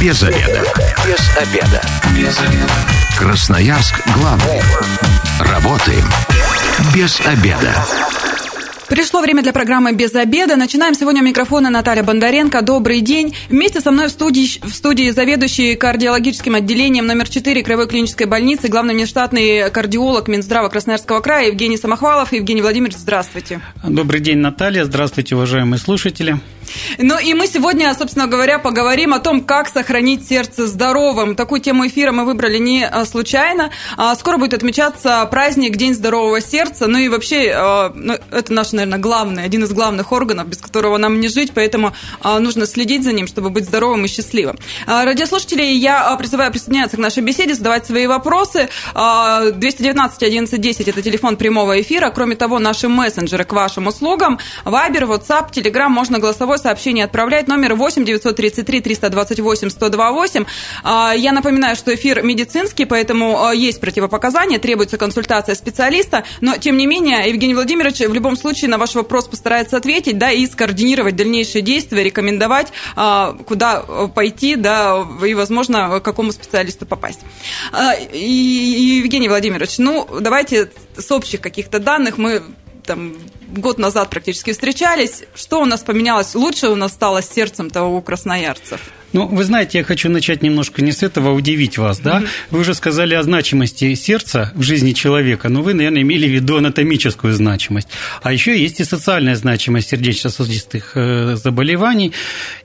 Без обеда. Без обеда. Без обеда. Красноярск главный. Работаем без обеда. Пришло время для программы «Без обеда». Начинаем сегодня у микрофона Наталья Бондаренко. Добрый день. Вместе со мной в студии, в студии заведующий кардиологическим отделением номер 4 Краевой клинической больницы, главный внештатный кардиолог Минздрава Красноярского края Евгений Самохвалов. Евгений Владимирович, здравствуйте. Добрый день, Наталья. Здравствуйте, уважаемые слушатели. Ну и мы сегодня, собственно говоря, поговорим о том, как сохранить сердце здоровым. Такую тему эфира мы выбрали не а, случайно. А, скоро будет отмечаться праздник День здорового сердца. Ну и вообще, а, ну, это наш, наверное, главный, один из главных органов, без которого нам не жить, поэтому нужно следить за ним, чтобы быть здоровым и счастливым. Радиослушатели, я призываю присоединяться к нашей беседе, задавать свои вопросы. 219 1110 – это телефон прямого эфира. Кроме того, наши мессенджеры к вашим услугам. Вайбер, WhatsApp, Telegram, можно голосовой сообщение отправлять. Номер 8 933 328 128. Я напоминаю, что эфир медицинский, поэтому а, есть противопоказания, требуется консультация специалиста. Но, тем не менее, Евгений Владимирович в любом случае на ваш вопрос постарается ответить, да, и скоординировать дальнейшие действия, рекомендовать, а, куда пойти, да, и, возможно, к какому специалисту попасть. А, и, Евгений Владимирович, ну, давайте с общих каких-то данных мы там год назад практически встречались. Что у нас поменялось? Лучше у нас стало с сердцем-то у красноярцев? Ну, вы знаете, я хочу начать немножко не с этого, а удивить вас, да? Mm-hmm. Вы уже сказали о значимости сердца в жизни человека, но вы, наверное, имели в виду анатомическую значимость. А еще есть и социальная значимость сердечно-сосудистых э, заболеваний,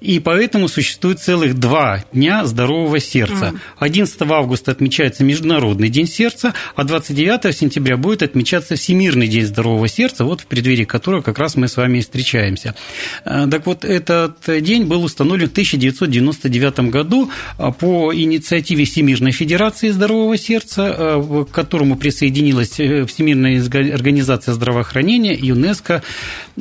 и поэтому существует целых два дня здорового сердца. Mm-hmm. 11 августа отмечается Международный день сердца, а 29 сентября будет отмечаться Всемирный день здорового сердца, вот в преддверии которого как раз мы с вами и встречаемся. Э, так вот, этот день был установлен в 1990 1999 году а, по инициативе Всемирной Федерации здорового сердца, а, к которому присоединилась э, Всемирная организация здравоохранения, ЮНЕСКО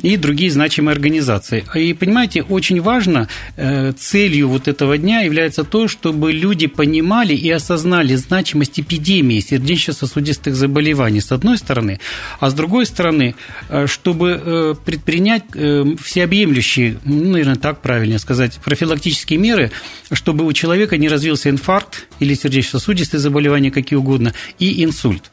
и другие значимые организации. И, понимаете, очень важно, э, целью вот этого дня является то, чтобы люди понимали и осознали значимость эпидемии сердечно-сосудистых заболеваний, с одной стороны, а с другой стороны, э, чтобы предпринять всеобъемлющие, ну, наверное, так правильно сказать, профилактические меры, меры, чтобы у человека не развился инфаркт или сердечно-сосудистые заболевания, какие угодно, и инсульт.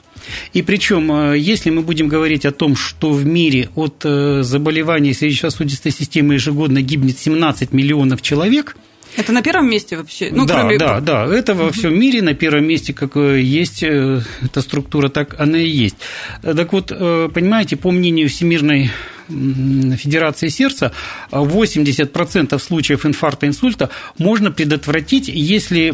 И причем, э, если мы будем говорить о том, что в мире от э, заболеваний сердечно-сосудистой системы ежегодно гибнет 17 миллионов человек – это на первом месте вообще? Ну, да, кроме... да, да. Это во всем мире на первом месте, как э, есть эта структура, так она и есть. Так вот, понимаете, по мнению Всемирной Федерации сердца 80% случаев инфаркта, инсульта можно предотвратить, если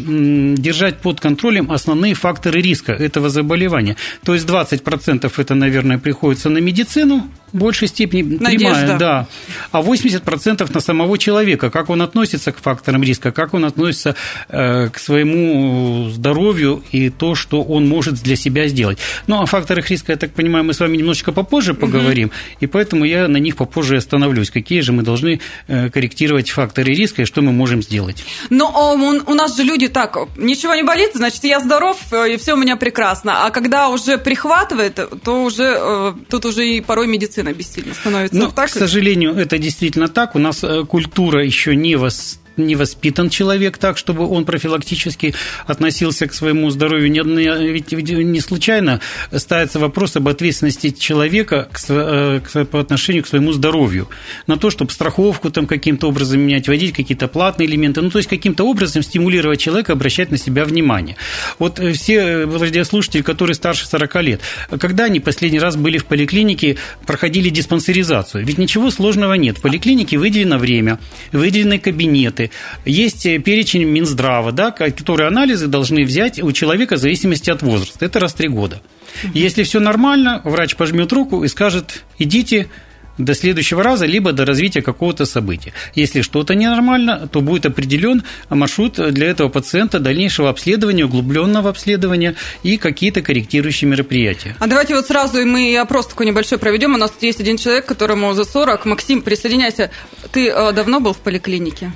держать под контролем основные факторы риска этого заболевания. То есть 20% это, наверное, приходится на медицину, большей степени Надежда. прямая, да. А 80% на самого человека, как он относится к факторам риска, как он относится э, к своему здоровью и то, что он может для себя сделать. Ну, о факторах риска, я так понимаю, мы с вами немножечко попозже поговорим, угу. и поэтому я на них попозже остановлюсь. Какие же мы должны э, корректировать факторы риска и что мы можем сделать? Но у нас же люди так, ничего не болит, значит, я здоров, э, и все у меня прекрасно. А когда уже прихватывает, то уже тут уже и порой медицина бессильна становится. Ну, так? к сожалению, это действительно так. У нас культура еще не вос не воспитан человек так, чтобы он профилактически относился к своему здоровью. Ведь не случайно ставится вопрос об ответственности человека э, по отношению к своему здоровью. На то, чтобы страховку там каким-то образом менять, вводить какие-то платные элементы, ну, то есть каким-то образом стимулировать человека обращать на себя внимание. Вот э, все э, радиослушатели, которые старше 40 лет, когда они последний раз были в поликлинике, проходили диспансеризацию? Ведь ничего сложного нет. В поликлинике выделено время, выделены кабинеты, есть перечень Минздрава, да, которые анализы должны взять у человека в зависимости от возраста. Это раз в три года. Если все нормально, врач пожмет руку и скажет, идите до следующего раза, либо до развития какого-то события. Если что-то ненормально, то будет определен маршрут для этого пациента дальнейшего обследования, углубленного обследования и какие-то корректирующие мероприятия. А давайте вот сразу мы опрос такой небольшой проведем. У нас тут есть один человек, которому за 40. Максим, присоединяйся. Ты э, давно был в поликлинике?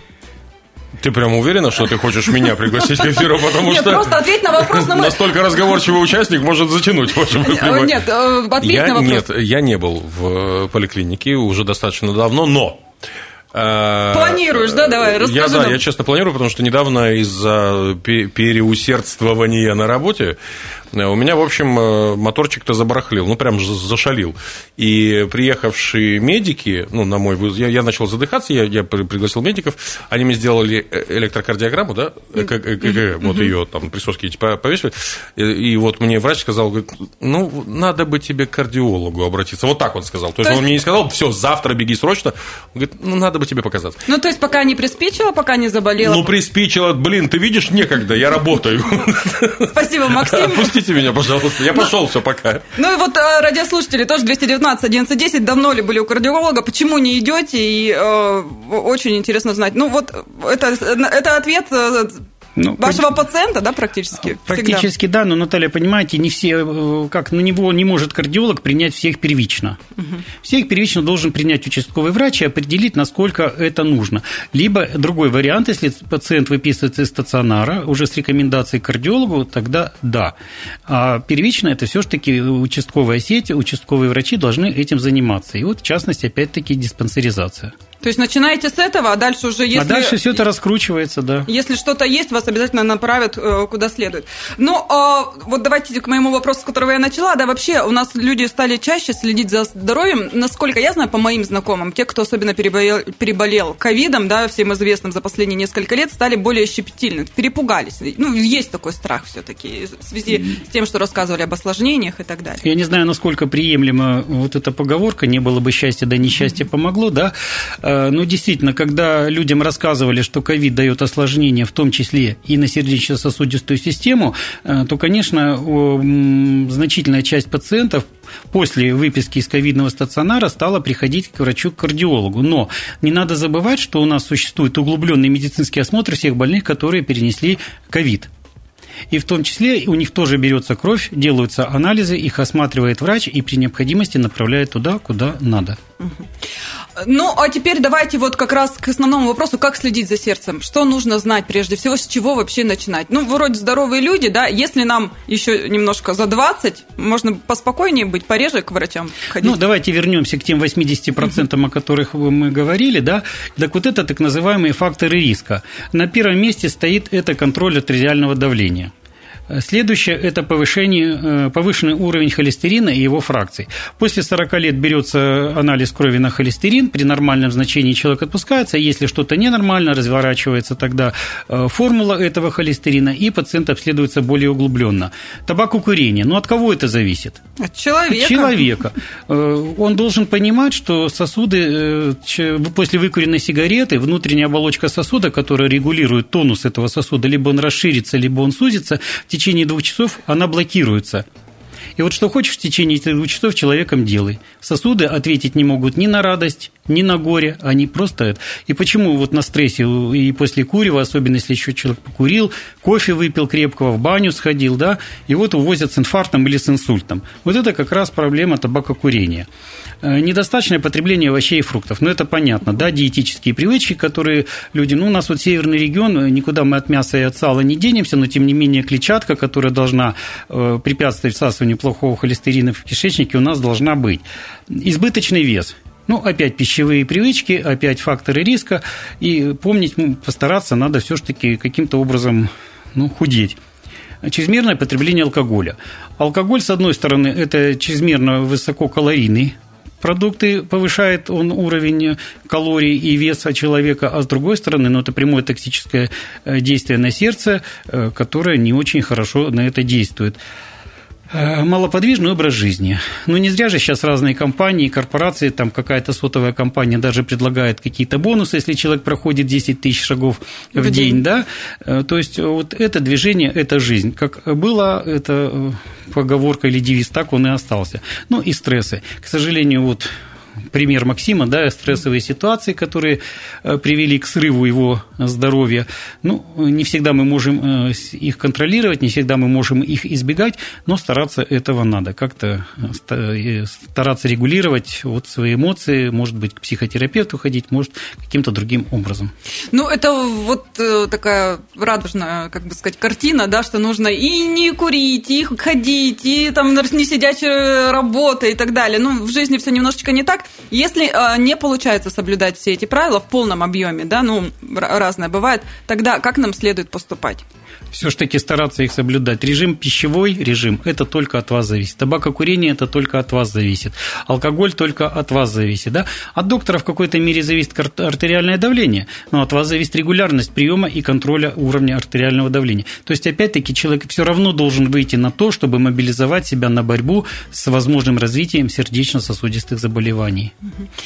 Ты прям уверена, что ты хочешь меня пригласить к эфиру, потому что... Нет, просто ответь на вопрос. На Настолько разговорчивый участник может затянуть. Нет, э, ответь на вопрос. Нет, я не был в э, поликлинике уже достаточно давно, но Планируешь, да? Давай, расскажи Я, да, нам. я честно планирую, потому что недавно из-за переусердствования на работе Э, у меня, в общем, э, моторчик-то забарахлил, ну, прям зашалил. И приехавшие медики, ну, на мой вызов, я, я начал задыхаться, я, я пригласил медиков, они мне сделали э, электрокардиограмму, да, вот ее там присоски эти повесили, и, и вот мне врач сказал, говорит, ну, надо бы тебе к кардиологу обратиться. Вот так он сказал. То есть, то есть... он мне не сказал, все, завтра беги срочно. Он говорит, ну, надо бы тебе показаться. Ну, то есть, пока не приспичило, пока не заболело. Ну, приспичило, блин, ты видишь, некогда, я работаю. Спасибо, Максим. Отпустите меня, пожалуйста. Я пошел, все, пока. Ну и вот э, радиослушатели тоже 219 1110 давно ли были у кардиолога, почему не идете? И э, очень интересно знать. Ну вот это, это ответ э, ну, Вашего пациента, да, практически? Практически, всегда. да, но, Наталья, понимаете, не все, э, как на него не может кардиолог принять всех первично. Угу. Всех первично должен принять участковый врач и определить, насколько это нужно. Либо другой вариант, если пациент выписывается из стационара уже с рекомендацией кардиологу, тогда да. А первично это все-таки участковая сеть, участковые врачи должны этим заниматься. И вот, в частности, опять-таки, диспансеризация. То есть начинаете с этого, а дальше уже если... А дальше все это раскручивается, да. Если что-то есть, вас обязательно направят э, куда следует. Ну, а, вот давайте к моему вопросу, с которого я начала. Да, вообще у нас люди стали чаще следить за здоровьем. Насколько я знаю, по моим знакомым, те, кто особенно переболел, переболел ковидом, да, всем известным за последние несколько лет, стали более щепетильны, перепугались. Ну, есть такой страх все-таки в связи с тем, что рассказывали об осложнениях и так далее. Я не знаю, насколько приемлема вот эта поговорка «не было бы счастья, да несчастье помогло», да, ну, действительно, когда людям рассказывали, что ковид дает осложнения, в том числе и на сердечно-сосудистую систему, э, то, конечно, значительная часть пациентов после выписки из ковидного стационара стала приходить к врачу-кардиологу. Но не надо забывать, что у нас существует углубленный медицинский осмотр всех больных, которые перенесли ковид. И в том числе у них тоже берется кровь, делаются анализы, их осматривает врач и при необходимости направляет туда, куда надо. Ну, а теперь давайте вот как раз к основному вопросу, как следить за сердцем. Что нужно знать прежде всего, с чего вообще начинать? Ну, вроде здоровые люди, да, если нам еще немножко за 20, можно поспокойнее быть, пореже к врачам ходить. Ну, давайте вернемся к тем 80%, о которых мы говорили, да. Так вот это так называемые факторы риска. На первом месте стоит это контроль артериального давления. Следующее – это повышение, э, повышенный уровень холестерина и его фракций. После 40 лет берется анализ крови на холестерин, при нормальном значении человек отпускается, если что-то ненормально, разворачивается тогда э, формула этого холестерина, и пациент обследуется более углубленно. Табакокурение. Ну, от кого это зависит? От человека. От человека. Э, он должен понимать, что сосуды после выкуренной сигареты, внутренняя оболочка сосуда, которая регулирует тонус этого сосуда, либо он расширится, либо он сузится, в течение двух часов она блокируется. И вот что хочешь в течение этих двух часов человеком делай. Сосуды ответить не могут ни на радость, ни на горе, они просто... И почему вот на стрессе и после курева, особенно если еще человек покурил, кофе выпил крепкого, в баню сходил, да, и вот увозят с инфарктом или с инсультом. Вот это как раз проблема табакокурения. Э, недостаточное потребление овощей и фруктов. Ну, это понятно, да, диетические привычки, которые люди... Ну, у нас вот северный регион, э, никуда мы от мяса и от сала не денемся, но, тем не менее, клетчатка, которая должна э, препятствовать всасыванию плохого холестерина в кишечнике, у нас должна быть. Избыточный вес – ну, опять пищевые привычки, опять факторы риска. И помнить, постараться надо все-таки каким-то образом ну, худеть чрезмерное потребление алкоголя. Алкоголь, с одной стороны, это чрезмерно высококалорийный продукты, повышает он уровень калорий и веса человека, а с другой стороны, ну, это прямое токсическое э, действие на сердце, э, которое не очень хорошо на это действует. Э, малоподвижный образ жизни. Ну, не зря же сейчас разные компании, корпорации, там какая-то сотовая компания даже предлагает какие-то бонусы, если человек проходит 10 тысяч шагов в, в день, день, да. Э, то есть, вот это движение – это жизнь. Как было, это э, поговорка или девиз, так он и остался. Ну, и стрессы. К сожалению, вот пример Максима, да, стрессовые ситуации, которые э, привели к срыву его здоровья. Ну, не всегда мы можем э, их контролировать, не всегда мы можем их избегать, но стараться этого надо. Как-то э, стараться регулировать вот свои эмоции, может быть, к психотерапевту ходить, может, каким-то другим образом. Ну, это вот такая радужная, как бы сказать, картина, да, что нужно и не курить, и ходить, и там не сидячая работа и так далее. Ну, в жизни все немножечко не так. Если э, не получается соблюдать все эти правила в полном объеме, да, ну, разное бывает, тогда как нам следует поступать? Все-таки стараться их соблюдать. Режим пищевой режим – это только от вас зависит. Табакокурение – это только от вас зависит. Алкоголь только от вас зависит. Да? От доктора в какой-то мере зависит артериальное давление, но от вас зависит регулярность приема и контроля уровня артериального давления. То есть, опять-таки, человек все равно должен выйти на то, чтобы мобилизовать себя на борьбу с возможным развитием сердечно-сосудистых заболеваний.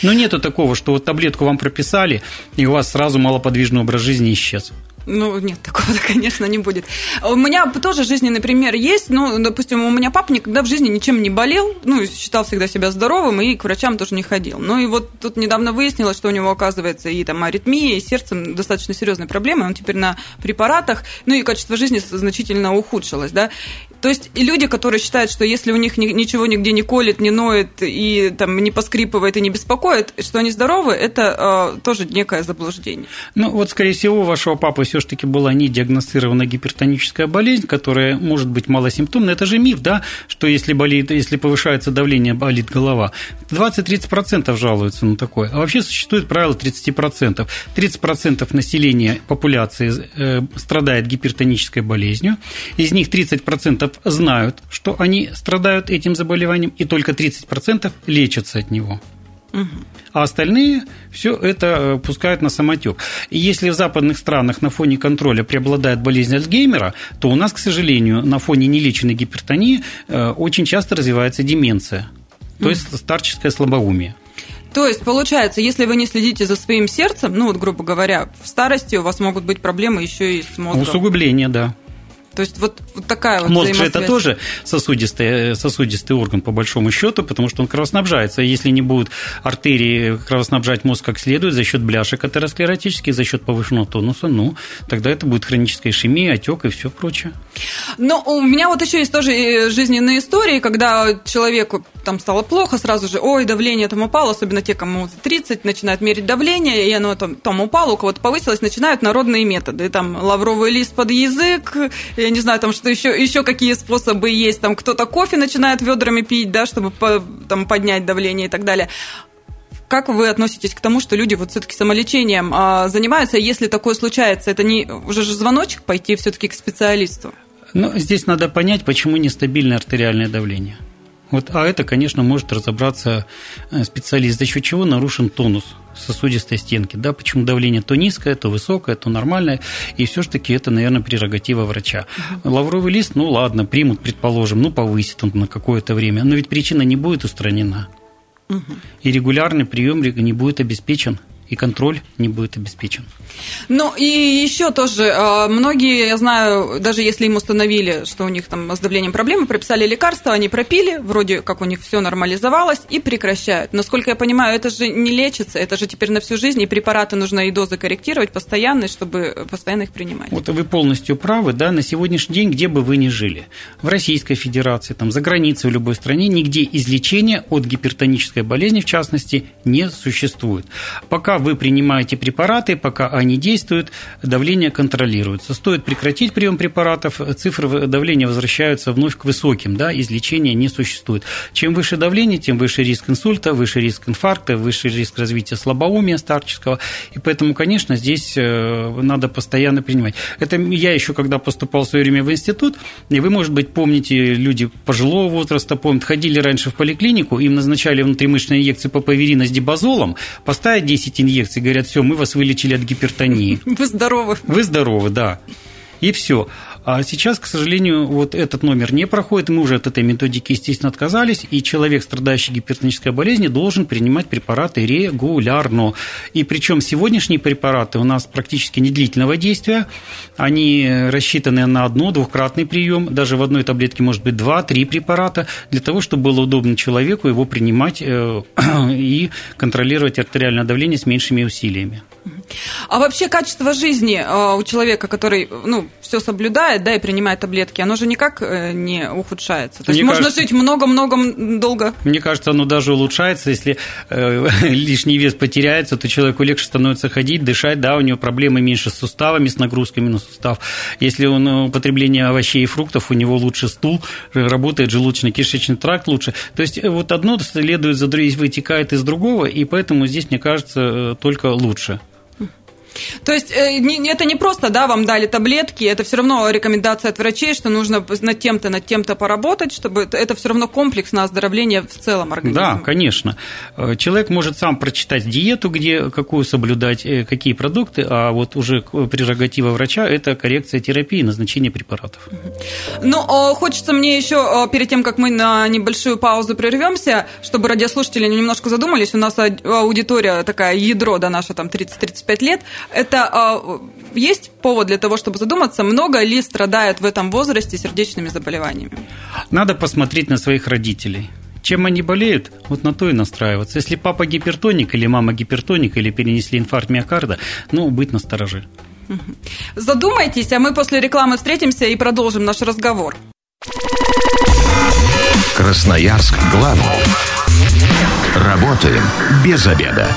Но нету такого, что вот таблетку вам прописали, и у вас сразу малоподвижный образ жизни исчез. Ну, нет, такого, конечно, не будет. У меня тоже жизненный пример есть. Ну, допустим, у меня папа никогда в жизни ничем не болел, ну, считал всегда себя здоровым и к врачам тоже не ходил. Ну, и вот тут недавно выяснилось, что у него, оказывается, и там аритмия, и сердцем достаточно серьезные проблемы. Он теперь на препаратах, ну, и качество жизни значительно ухудшилось, да. То есть люди, которые считают, что если у них ничего нигде не колет, не ноет и там не поскрипывает и не беспокоит, что они здоровы, это э, тоже некое заблуждение. Ну вот, скорее всего, у вашего папы все-таки была не диагностированная гипертоническая болезнь, которая может быть малосимптомная. Это же миф, да, что если болит, если повышается давление, болит голова. 20-30% жалуются на такое. А вообще существует правило 30%. 30% населения популяции э, страдает гипертонической болезнью, из них 30% знают, что они страдают этим заболеванием, и только 30% лечатся от него. А остальные все это э, пускают на самотек. И если в западных странах на фоне контроля преобладает болезнь Альцгеймера, то у нас, к сожалению, на фоне нелеченной гипертонии э, очень часто развивается деменция, то есть старческое слабоумие. То есть, получается, если вы не следите за своим сердцем, ну вот, грубо говоря, в старости у вас могут быть проблемы еще и с мозгом. Усугубление, да. То есть вот, вот такая вот Мозг же это тоже сосудистый, сосудистый орган, по большому счету, потому что он кровоснабжается. Если не будут артерии кровоснабжать мозг как следует за счет бляшек атеросклеротических, за счет повышенного тонуса, ну, тогда это будет хроническая ишемия, отек и все прочее. Но у меня вот еще есть тоже э, жизненные истории, когда человеку там стало плохо, сразу же, ой, давление там упало, особенно те, кому за 30, начинают мерить давление, и оно там, там упало, у кого-то повысилось, начинают народные методы, там лавровый лист под язык, я не знаю, там что еще, еще какие способы есть, там кто-то кофе начинает ведрами пить, да, чтобы по, там, поднять давление и так далее. Как вы относитесь к тому, что люди вот все-таки самолечением а, занимаются? Если такое случается, это не уже же звоночек пойти все-таки к специалисту? Ну, здесь надо понять, почему нестабильное артериальное давление. Вот, а это, конечно, может разобраться э, специалист, за счет чего нарушен тонус сосудистой стенки. Да, почему давление то низкое, то высокое, то нормальное. И все-таки это, наверное, прерогатива врача. Угу. Лавровый лист, ну ладно, примут, предположим, ну повысит он на какое-то время. Но ведь причина не будет устранена. Угу. И регулярный прием не будет обеспечен и контроль не будет обеспечен. Ну и еще тоже, а, многие, я знаю, даже если им установили, что у них там с давлением проблемы, прописали лекарства, они пропили, вроде как у них все нормализовалось и прекращают. Насколько я понимаю, это же не лечится, это же теперь на всю жизнь, и препараты нужно и дозы корректировать постоянно, чтобы постоянно их принимать. Вот вы полностью правы, да, на сегодняшний день, где бы вы ни жили, в Российской Федерации, там, за границей, в любой стране, нигде излечения от гипертонической болезни, в частности, не существует. Пока вы принимаете препараты, пока они действуют, давление контролируется. Стоит прекратить прием препаратов, цифры давления возвращаются вновь к высоким, да, излечения не существует. Чем выше давление, тем выше риск инсульта, выше риск инфаркта, выше риск развития слабоумия старческого. И поэтому, конечно, здесь э, надо постоянно принимать. Это я еще, когда поступал в свое время в институт, и вы, может быть, помните, люди пожилого возраста помнят, ходили раньше в поликлинику, им назначали внутримышечные инъекции папаверина с дибазолом, поставить 10 инъекций, говорят, все, мы вас вылечили от гипертонии. Вы здоровы. Вы здоровы, да. И все. А сейчас, к сожалению, вот этот номер не проходит, мы уже от этой методики, естественно, отказались, и человек, страдающий гипертонической болезнью, должен принимать препараты регулярно. И причем сегодняшние препараты у нас практически не длительного действия, они рассчитаны на одно-двухкратный прием, даже в одной таблетке может быть два-три препарата, для того, чтобы было удобно человеку его принимать э, и контролировать артериальное давление с меньшими усилиями. А вообще качество жизни э, у человека, который ну, все соблюдает, да, и принимает таблетки, оно же никак э, не ухудшается. То Мне есть можно кажется- жить много-много долго. Мне кажется, оно даже улучшается, если э, лишний вес потеряется, то человеку легче становится ходить, дышать, да, у него проблемы меньше с суставами, с нагрузками на сустав. Если он употребление овощей и фруктов, у него лучше стул, работает желудочно-кишечный тракт лучше. То есть вот одно следует за другим, вытекает из другого, и поэтому здесь, мне кажется, только лучше. То есть э, это не просто, да, вам дали таблетки, это все равно рекомендация от врачей, что нужно над тем-то, над тем-то поработать, чтобы это- все равно комплекс на оздоровление в целом организма. Да, конечно. Э, Человек может сам прочитать диету, где какую соблюдать, э, какие продукты, а вот уже прерогатива врача – это коррекция терапии, назначение препаратов. Ну, э, хочется мне еще, э, перед тем, как мы на небольшую паузу прервемся, чтобы радиослушатели немножко задумались, у нас ау- аудитория такая, ядро, да, наша там 30-35 лет, это э, есть повод для того, чтобы задуматься, много ли страдают в этом возрасте сердечными заболеваниями? Надо посмотреть на своих родителей. Чем они болеют, вот на то и настраиваться. Если папа гипертоник или мама гипертоник, или перенесли инфаркт миокарда, ну, быть настороже. Задумайтесь, а мы после рекламы встретимся и продолжим наш разговор. Красноярск главный. Работаем без обеда.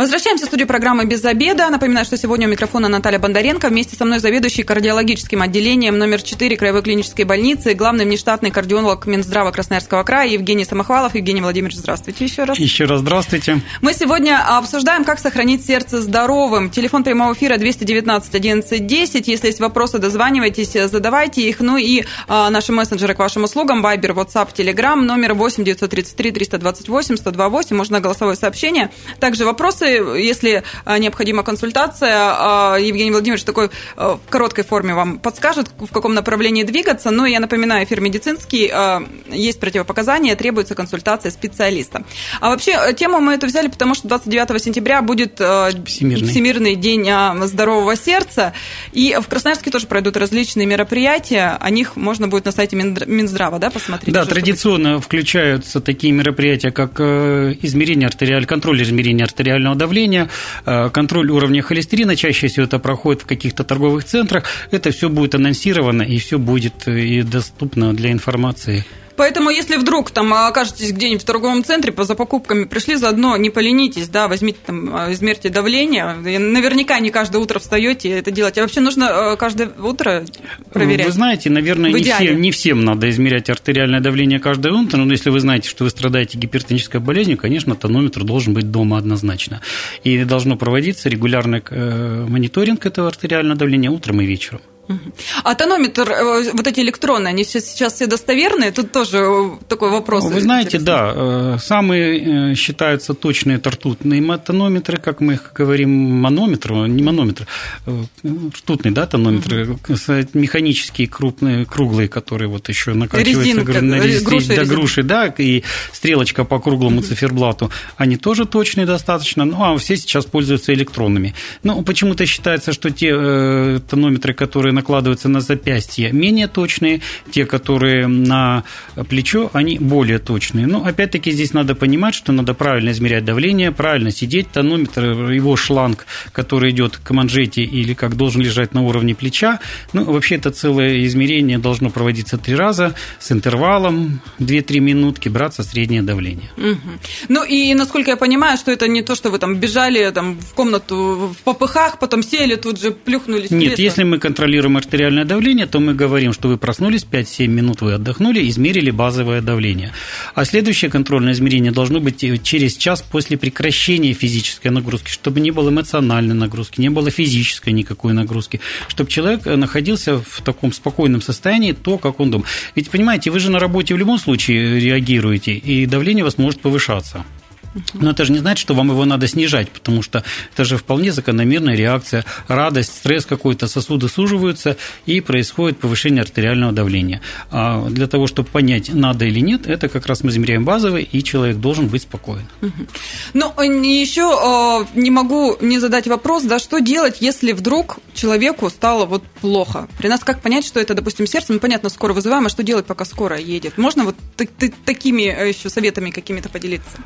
Возвращаемся в студию программы «Без обеда». Напоминаю, что сегодня у микрофона Наталья Бондаренко. Вместе со мной заведующий кардиологическим отделением номер 4 Краевой клинической больницы, главный внештатный кардиолог Минздрава Красноярского края Евгений Самохвалов. Евгений Владимирович, здравствуйте еще раз. Еще раз здравствуйте. Мы сегодня обсуждаем, как сохранить сердце здоровым. Телефон прямого эфира 219 11 10. Если есть вопросы, дозванивайтесь, задавайте их. Ну и а, наши мессенджеры к вашим услугам. Вайбер, WhatsApp, Telegram. Номер 8 933 328 128. Можно голосовое сообщение. Также вопросы, если а, необходима консультация. а, Евгений Владимирович такой в короткой форме вам подскажет, в каком направлении двигаться. Ну и я напоминаю, эфир медицинский. Есть противопоказания, требуется консультация специалиста. А вообще, э, тему мы эту взяли, потому что 29 сентября будет э, Всемирный. Всемирный день здорового сердца. И в Красноярске тоже пройдут различные мероприятия. О них можно будет на сайте Минздрава да, посмотреть. Да, традиционно включаются такие мероприятия, как э, измерение артериаль... контроль измерения артериального давления, э, контроль уровня холестерина. Чаще всего это проходит в каких-то торговых центрах. Это все будет анонсировано и все будет э, и доступно для информации. Поэтому, если вдруг там окажетесь где-нибудь в торговом центре, по- за покупками пришли, заодно не поленитесь, да, возьмите там, а, измерьте давление. Наверняка не каждое утро встаете это делать. А вообще нужно э, каждое утро проверять. Вы знаете, наверное, не всем, не всем надо измерять артериальное давление каждое утро, но если вы знаете, что вы страдаете гипертонической болезнью, конечно, тонометр должен быть дома однозначно. И должно проводиться регулярный э, мониторинг этого артериального давления утром и вечером. А тонометр, э, вот эти электронные, они сейчас все достоверные? Тут тоже э, такой вопрос. Вы знаете, интересный. да, э, самые считаются точные это ртутные тонометры, как мы их говорим, манометр, не манометр, ртутный, да, тонометр, механические крупные, круглые, которые вот еще накачиваются Резинка, на рез- груши, да, резинка. груши, да, и стрелочка по круглому циферблату, они тоже точные достаточно, ну, а все сейчас пользуются электронными. Ну, почему-то считается, что те тонометры, которые накладываются на запястье, менее точные, те, которые на плечо, они более точные. Но опять-таки здесь надо понимать, что надо правильно измерять давление, правильно сидеть. Тонометр, его шланг, который идет к манжете или как должен лежать на уровне плеча. Ну, вообще это целое измерение должно проводиться три раза с интервалом 2-3 минутки, браться среднее давление. Мгм. Ну и насколько я понимаю, что это не то, что вы там бежали там, в комнату в попыхах, потом сели, тут же плюхнулись Нет, если мы контролируем артериальное давление, то мы говорим, что вы проснулись, 5-7 минут вы отдохнули, измерили базовое давление. А следующее контрольное измерение должно быть э, через час после прекращения физической нагрузки, чтобы не было эмоциональной нагрузки, не было физической никакой нагрузки, чтобы человек э, находился в таком спокойном состоянии, то, как он думает. Ведь, понимаете, вы же на работе в любом случае реагируете, и давление у вас может повышаться. Но это же не значит, что вам его надо снижать, потому что это же вполне закономерная реакция. Радость, стресс какой-то, сосуды суживаются, и происходит повышение артериального давления. А для того, чтобы понять, надо или нет, это как раз мы измеряем базовый, и человек должен быть спокоен. Ну, еще не могу не задать вопрос, да, что делать, если вдруг человеку стало вот плохо? При нас как понять, что это, допустим, сердце, ну, понятно, скоро вызываем, а что делать, пока скорая едет? Можно вот так- так- такими э, еще советами какими-то поделиться?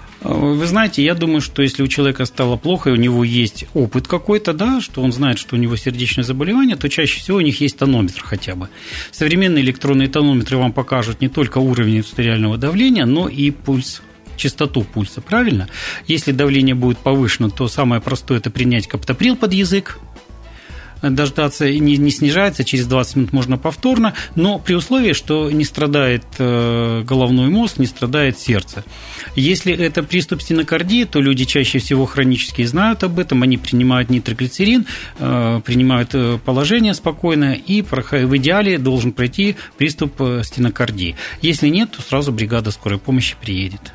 Вы знаете, я думаю, что если у человека стало плохо, и у него есть опыт какой-то, да, что он знает, что у него сердечное заболевание, то чаще всего у них есть тонометр хотя бы. Современные электронные тонометры вам покажут не только уровень артериального давления, но и пульс частоту пульса, правильно? Если давление будет повышено, то самое простое – это принять каптоприл под язык, дождаться не, не снижается, через 20 минут можно повторно, но при условии, что не страдает э, головной мозг, не страдает сердце. Если это приступ стенокардии, то люди чаще всего хронически знают об этом, они принимают нитроглицерин, э, принимают э, положение спокойно, и в идеале должен пройти приступ стенокардии. Если нет, то сразу бригада скорой помощи приедет.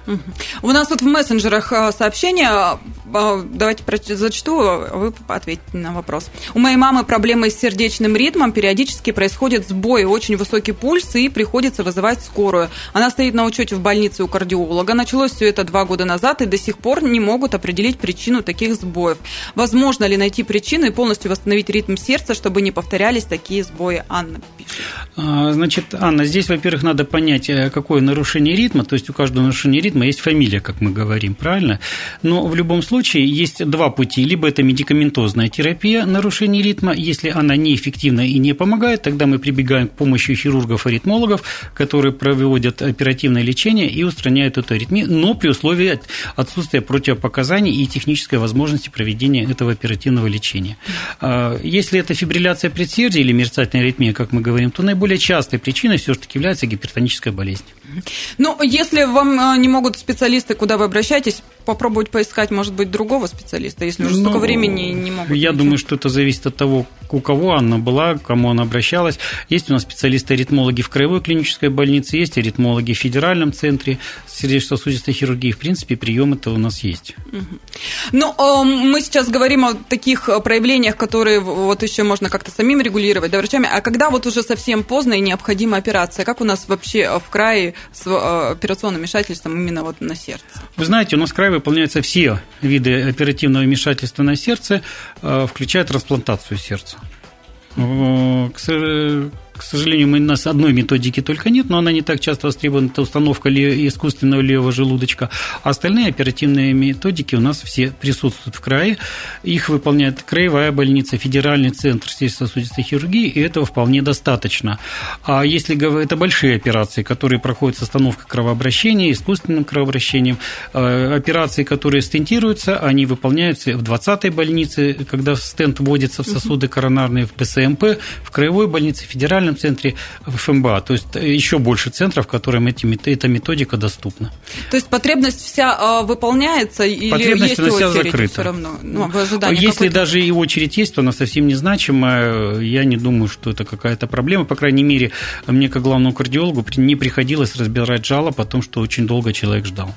У нас тут в мессенджерах сообщения, давайте зачту, а вы ответите на вопрос. У моей мамы проблемы с сердечным ритмом, периодически происходит сбой, очень высокий пульс, и приходится вызывать скорую. Она стоит на учете в больнице у кардиолога. Началось все это два года назад, и до сих пор не могут определить причину таких сбоев. Возможно ли найти причину и полностью восстановить ритм сердца, чтобы не повторялись такие сбои? Анна пишет. А, значит, Анна, здесь, во-первых, надо понять, э, какое нарушение ритма. То есть у каждого нарушения ритма есть фамилия, как мы говорим, правильно? Но в любом случае есть два пути. Либо это медикаментозная терапия нарушения ритма, ритма. Если она неэффективна и не помогает, тогда мы прибегаем к помощи хирургов-аритмологов, которые проводят оперативное лечение и устраняют эту аритмию, но при условии отсутствия противопоказаний и технической возможности проведения этого оперативного лечения. А, если это фибрилляция предсердия или мерцательная аритмия, как мы говорим, то наиболее частой причиной все-таки является гипертоническая болезнь. Ну, если вам а, не могут специалисты, куда вы обращаетесь, попробовать поискать, может быть, другого специалиста, если уже ну, столько времени не могут. Я думаю, что это зависит от того, того, у кого она была, к кому она обращалась. Есть у нас специалисты-аритмологи в краевой клинической больнице, есть аритмологи в федеральном центре сердечно-сосудистой хирургии. В принципе, прием это у нас есть. Ну, а, мы сейчас говорим о таких проявлениях, которые вот еще можно как-то самим регулировать, да, врачами. А когда вот уже совсем поздно и необходима операция, как у нас вообще в крае с а, операционным вмешательством именно вот на сердце? Вы знаете, у нас в крае выполняются все виды оперативного вмешательства на сердце, включая трансплантацию сердца. 어, 그것을 К сожалению, у нас одной методики только нет, но она не так часто востребована, это установка искусственного левого желудочка. А остальные оперативные методики у нас все присутствуют в крае. Их выполняет краевая больница, федеральный центр сердечно-сосудистой хирургии, и этого вполне достаточно. А если это большие операции, которые проходят с остановкой кровообращения, искусственным кровообращением, э, операции, которые стентируются, они выполняются в 20-й больнице, когда стенд вводится в сосуды коронарные, в ПСМП, в краевой больнице, федеральной региональном центре в ФМБА. То есть еще больше центров, которым эти, эта методика доступна. То есть потребность вся а, выполняется или потребность есть вся закрыта. все равно? Ну, Если даже и очередь есть, то она совсем незначимая. Я не думаю, что это какая-то проблема. По крайней мере, мне как главному кардиологу не приходилось разбирать жалоб о том, что очень долго человек ждал.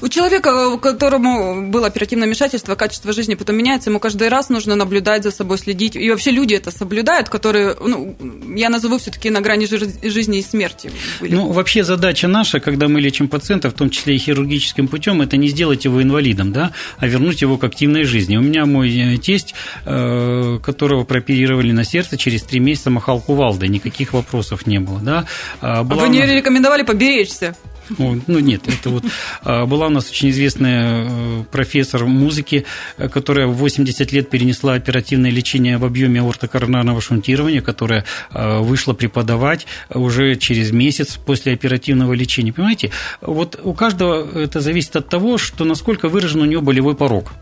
У человека, которому было оперативное вмешательство, качество жизни потом меняется, ему каждый раз нужно наблюдать за собой, следить. И вообще люди это соблюдают, которые, ну, я назову все-таки на грани жизни и смерти. Были. Ну, вообще задача наша, когда мы лечим пациента, в том числе и хирургическим путем, это не сделать его инвалидом, да, а вернуть его к активной жизни. У меня мой э, тесть, э, которого прооперировали на сердце, через три месяца махал кувалдой, никаких вопросов не было, да. Была а вы не рекомендовали поберечься? Ну, нет, это вот а, была у нас очень известная э, профессор музыки, которая в 80 лет перенесла оперативное лечение в объеме аортокоронарного шунтирования, которая вышла преподавать уже через месяц после оперативного лечения. Понимаете, вот у каждого это зависит от того, что насколько выражен у него болевой порог.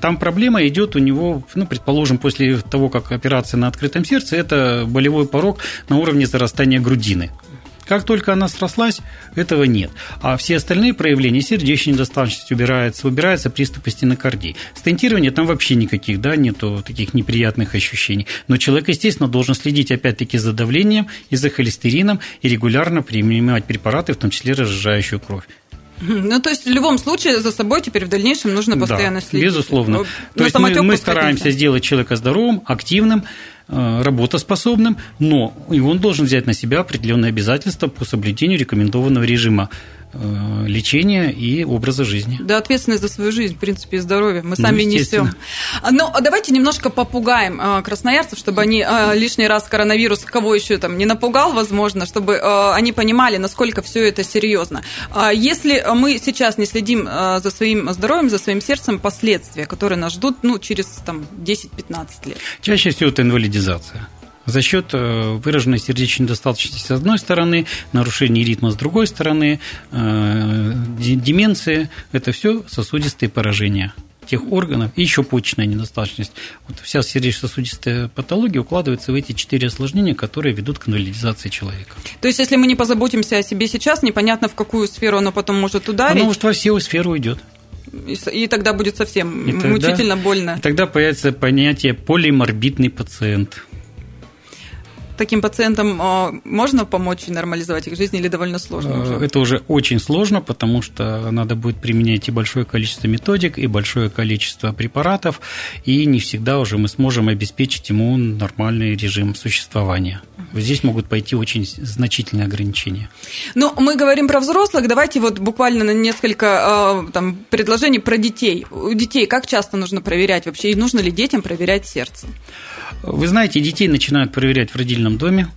Там проблема идет у него, ну, предположим, после того, как операция на открытом сердце, это болевой порог на уровне зарастания грудины. Как только она срослась, этого нет. А все остальные проявления сердечной недостаточности убираются, убираются приступы стенокардии. Стентирование там вообще никаких, да, нету таких неприятных ощущений. Но человек, естественно, должен следить опять-таки за давлением и за холестерином и регулярно принимать препараты, в том числе разжижающую кровь. Ну, то есть в любом случае за собой теперь в дальнейшем нужно постоянно да, следить. Безусловно. Ну, то есть мы, мы стараемся сделать человека здоровым, активным, работоспособным, но и он должен взять на себя определенные обязательства по соблюдению рекомендованного режима. Э, лечения и образа жизни. Да, ответственность за свою жизнь, в принципе, и здоровье. Мы сами ну, несем. Но давайте немножко попугаем э, красноярцев, чтобы они э, лишний раз коронавирус, кого еще там не напугал, возможно, чтобы они понимали, насколько все это серьезно. А если мы сейчас не следим за своим здоровьем, за своим сердцем, последствия, которые нас ждут ну, через там, 10-15 лет? Чаще всего это инвалидизация за счет э, выраженной сердечной недостаточности с одной стороны, нарушения ритма с другой стороны, э, деменции – это все сосудистые поражения тех органов и еще почечная недостаточность. Вот вся сердечно-сосудистая патология укладывается в эти четыре осложнения, которые ведут к инвалидизации человека. То есть, если мы не позаботимся о себе сейчас, непонятно, в какую сферу оно потом может ударить? Оно может во всю сферу уйдет. И, и тогда будет совсем и тогда, мучительно больно. И тогда появится понятие полиморбидный пациент таким пациентам а, можно помочь и нормализовать их жизнь или довольно сложно? Уже? Это уже очень сложно, потому что надо будет применять и большое количество методик, и большое количество препаратов, и не всегда уже мы сможем обеспечить ему нормальный режим существования. Здесь могут пойти очень значительные ограничения. Ну, мы говорим про взрослых, давайте вот буквально на несколько а, там, предложений про детей. У детей как часто нужно проверять вообще, и нужно ли детям проверять сердце? Вы знаете, детей начинают проверять в родильном доме.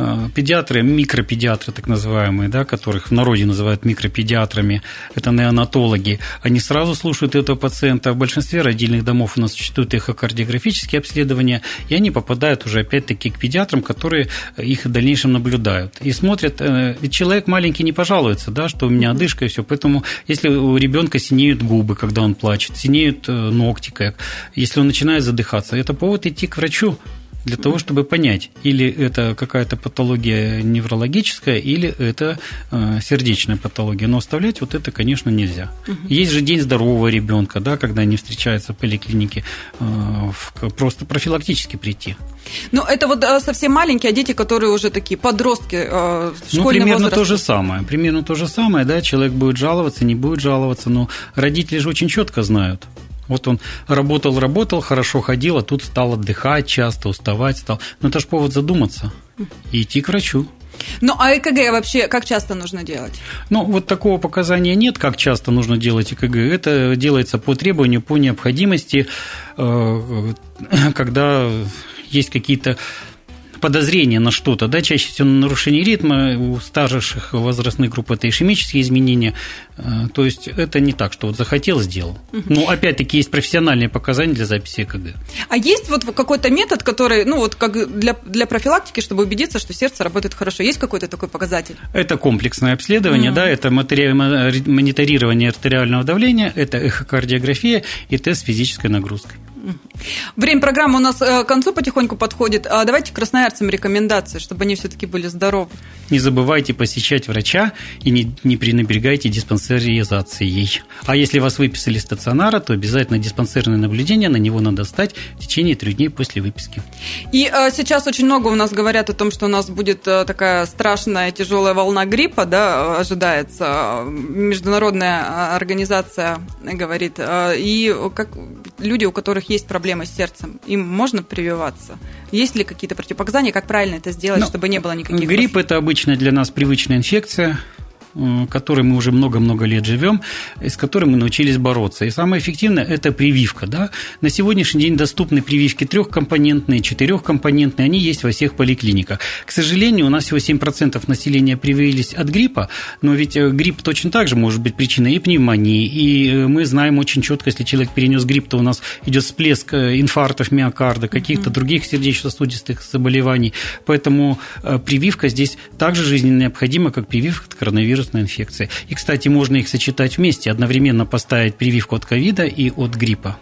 Э, педиатры, микропедиатры так называемые, да, которых в народе называют микропедиатрами, это неонатологи, они сразу слушают этого пациента. В большинстве родильных домов у нас существуют эхокардиографические обследования, и они попадают уже опять-таки к педиатрам, которые их в дальнейшем наблюдают. И смотрят, э, ведь человек маленький не пожалуется, да, что у меня одышка и все. Поэтому если у ребенка синеют губы, когда он плачет, синеют э, ногти, как, если он начинает задыхаться, это повод идти к врачу, для того, чтобы понять, или это какая-то патология неврологическая, или это э, сердечная патология. Но оставлять вот это, конечно, нельзя. Угу. Есть же день здорового ребенка, да, когда они встречаются в поликлинике, э, просто профилактически прийти. Ну, это вот э, совсем маленькие, а дети, которые уже такие подростки, э, Ну, примерно возраст. то же самое. Примерно то же самое, да, человек будет жаловаться, не будет жаловаться, но родители же очень четко знают. Вот он работал, работал, хорошо ходил, а тут стал отдыхать часто, уставать стал. Ну, это же повод задуматься и идти к врачу. Ну, а ЭКГ вообще как часто нужно делать? Ну, вот такого показания нет, как часто нужно делать ЭКГ. Это делается по требованию, по необходимости, э, когда есть какие-то подозрение на что-то, да, чаще всего на нарушение ритма, у старших возрастных групп это ишемические изменения, э, то есть это не так, что вот захотел, сделал. Угу. Но опять-таки есть профессиональные показания для записи ЭКГ. А есть вот какой-то метод, который, ну вот как для, для профилактики, чтобы убедиться, что сердце работает хорошо, есть какой-то такой показатель? Это комплексное обследование, угу. да, это мониторирование артериального давления, это эхокардиография и тест физической нагрузкой. Время программы у нас э, к концу потихоньку подходит. А давайте красноярцам рекомендации, чтобы они все-таки были здоровы. Не забывайте посещать врача и не, не пренебрегайте диспансеризацией. А если вас выписали стационара, то обязательно диспансерное наблюдение на него надо стать в течение трех дней после выписки. И э, сейчас очень много у нас говорят о том, что у нас будет э, такая страшная тяжелая волна гриппа, да, ожидается. Международная организация говорит. И как люди, у которых есть проблемы с сердцем, им можно прививаться? Есть ли какие-то противопоказания, как правильно это сделать, Но ну, чтобы не было никаких... Грипп – это обычная для нас привычная инфекция, которой мы уже много-много лет живем, с которой мы научились бороться. И самое эффективное – это прививка. Да? На сегодняшний день доступны прививки трехкомпонентные, четырехкомпонентные, они есть во всех поликлиниках. К сожалению, у нас всего 7% населения привились от гриппа, но ведь э, грипп точно так же может быть причиной и пневмонии, и э, мы знаем очень четко, если человек перенес грипп, то у нас идет всплеск э, инфарктов миокарда, каких-то mm-hmm. других сердечно-сосудистых заболеваний. Поэтому прививка здесь также жизненно необходима, как прививка от коронавируса вирусной инфекции. И, кстати, можно их сочетать вместе, одновременно поставить прививку от ковида и от гриппа.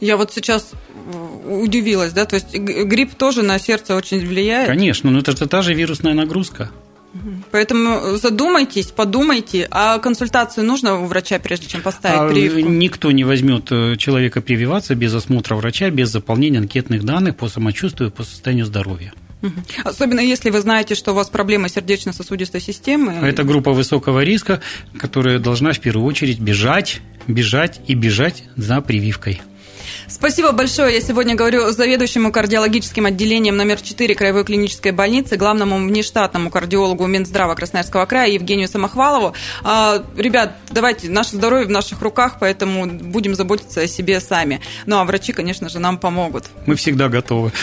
Я вот сейчас э, удивилась, да, то есть грипп тоже на сердце очень влияет? Конечно, но это же та же вирусная нагрузка. Поэтому задумайтесь, подумайте, а консультацию нужно у врача, прежде чем поставить а прививку? Никто не возьмет э, человека прививаться без осмотра врача, без заполнения анкетных данных по самочувствию, по состоянию здоровья. Особенно если вы знаете, что у вас проблема сердечно-сосудистой системы. Это группа высокого риска, которая должна в первую очередь бежать, бежать и бежать за прививкой. Спасибо большое. Я сегодня говорю заведующему кардиологическим отделением номер 4 Краевой клинической больницы, главному внештатному кардиологу Минздрава Красноярского края Евгению Самохвалову. А, ребят, давайте, наше здоровье в наших руках, поэтому будем заботиться о себе сами. Ну, а врачи, конечно же, нам помогут. Мы всегда готовы.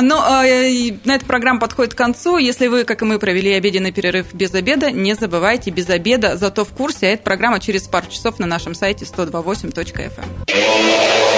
Ну, а, на эта программа подходит к концу. Если вы, как и мы, провели обеденный перерыв без обеда, не забывайте без обеда, зато в курсе. А эта программа через пару часов на нашем сайте 128.fm.